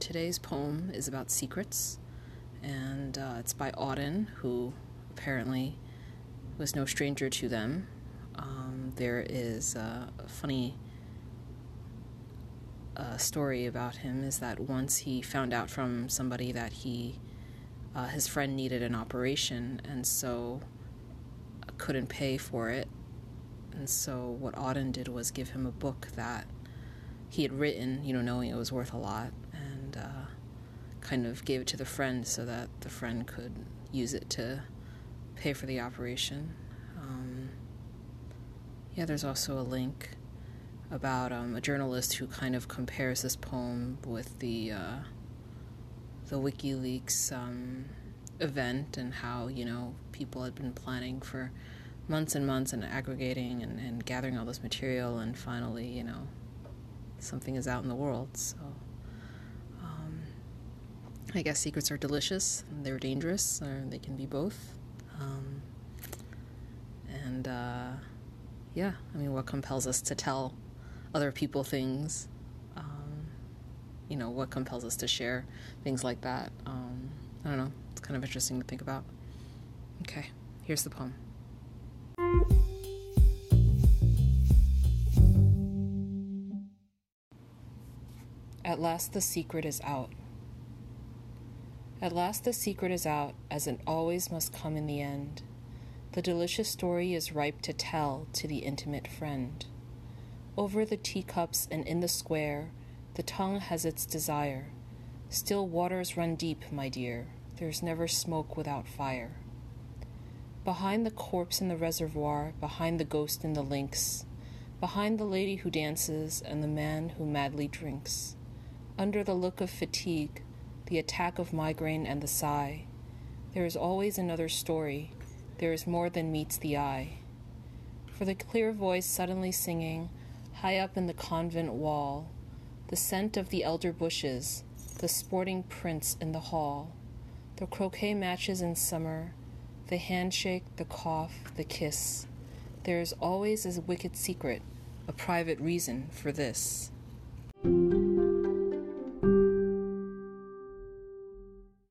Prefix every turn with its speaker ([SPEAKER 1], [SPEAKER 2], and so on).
[SPEAKER 1] today's poem is about secrets, and uh, it's by Auden, who apparently was no stranger to them. Um, there is a funny uh, story about him is that once he found out from somebody that he uh, his friend needed an operation and so couldn't pay for it and so what Auden did was give him a book that he had written, you know, knowing it was worth a lot, and uh, kind of gave it to the friend so that the friend could use it to pay for the operation. Um, yeah, there's also a link about um, a journalist who kind of compares this poem with the uh, the WikiLeaks um, event and how you know people had been planning for months and months and aggregating and, and gathering all this material and finally you know something is out in the world so um, i guess secrets are delicious they're dangerous or they can be both. Um, and uh, yeah i mean what compels us to tell other people things? Um, you know what compels us to share things like that? Um, i don't know. It's kind of interesting to think about. Okay here's the poem At last the secret is out. At last the secret is out, as it always must come in the end. The delicious story is ripe to tell to the intimate friend. Over the teacups and in the square, the tongue has its desire. Still waters run deep, my dear. There's never smoke without fire. Behind the corpse in the reservoir, behind the ghost in the links, behind the lady who dances and the man who madly drinks, under the look of fatigue, the attack of migraine, and the sigh, there is always another story, there is more than meets the eye. For the clear voice suddenly singing, high up in the convent wall, the scent of the elder bushes, the sporting prince in the hall, the croquet matches in summer, the handshake, the cough, the kiss. There is always a wicked secret, a private reason for this.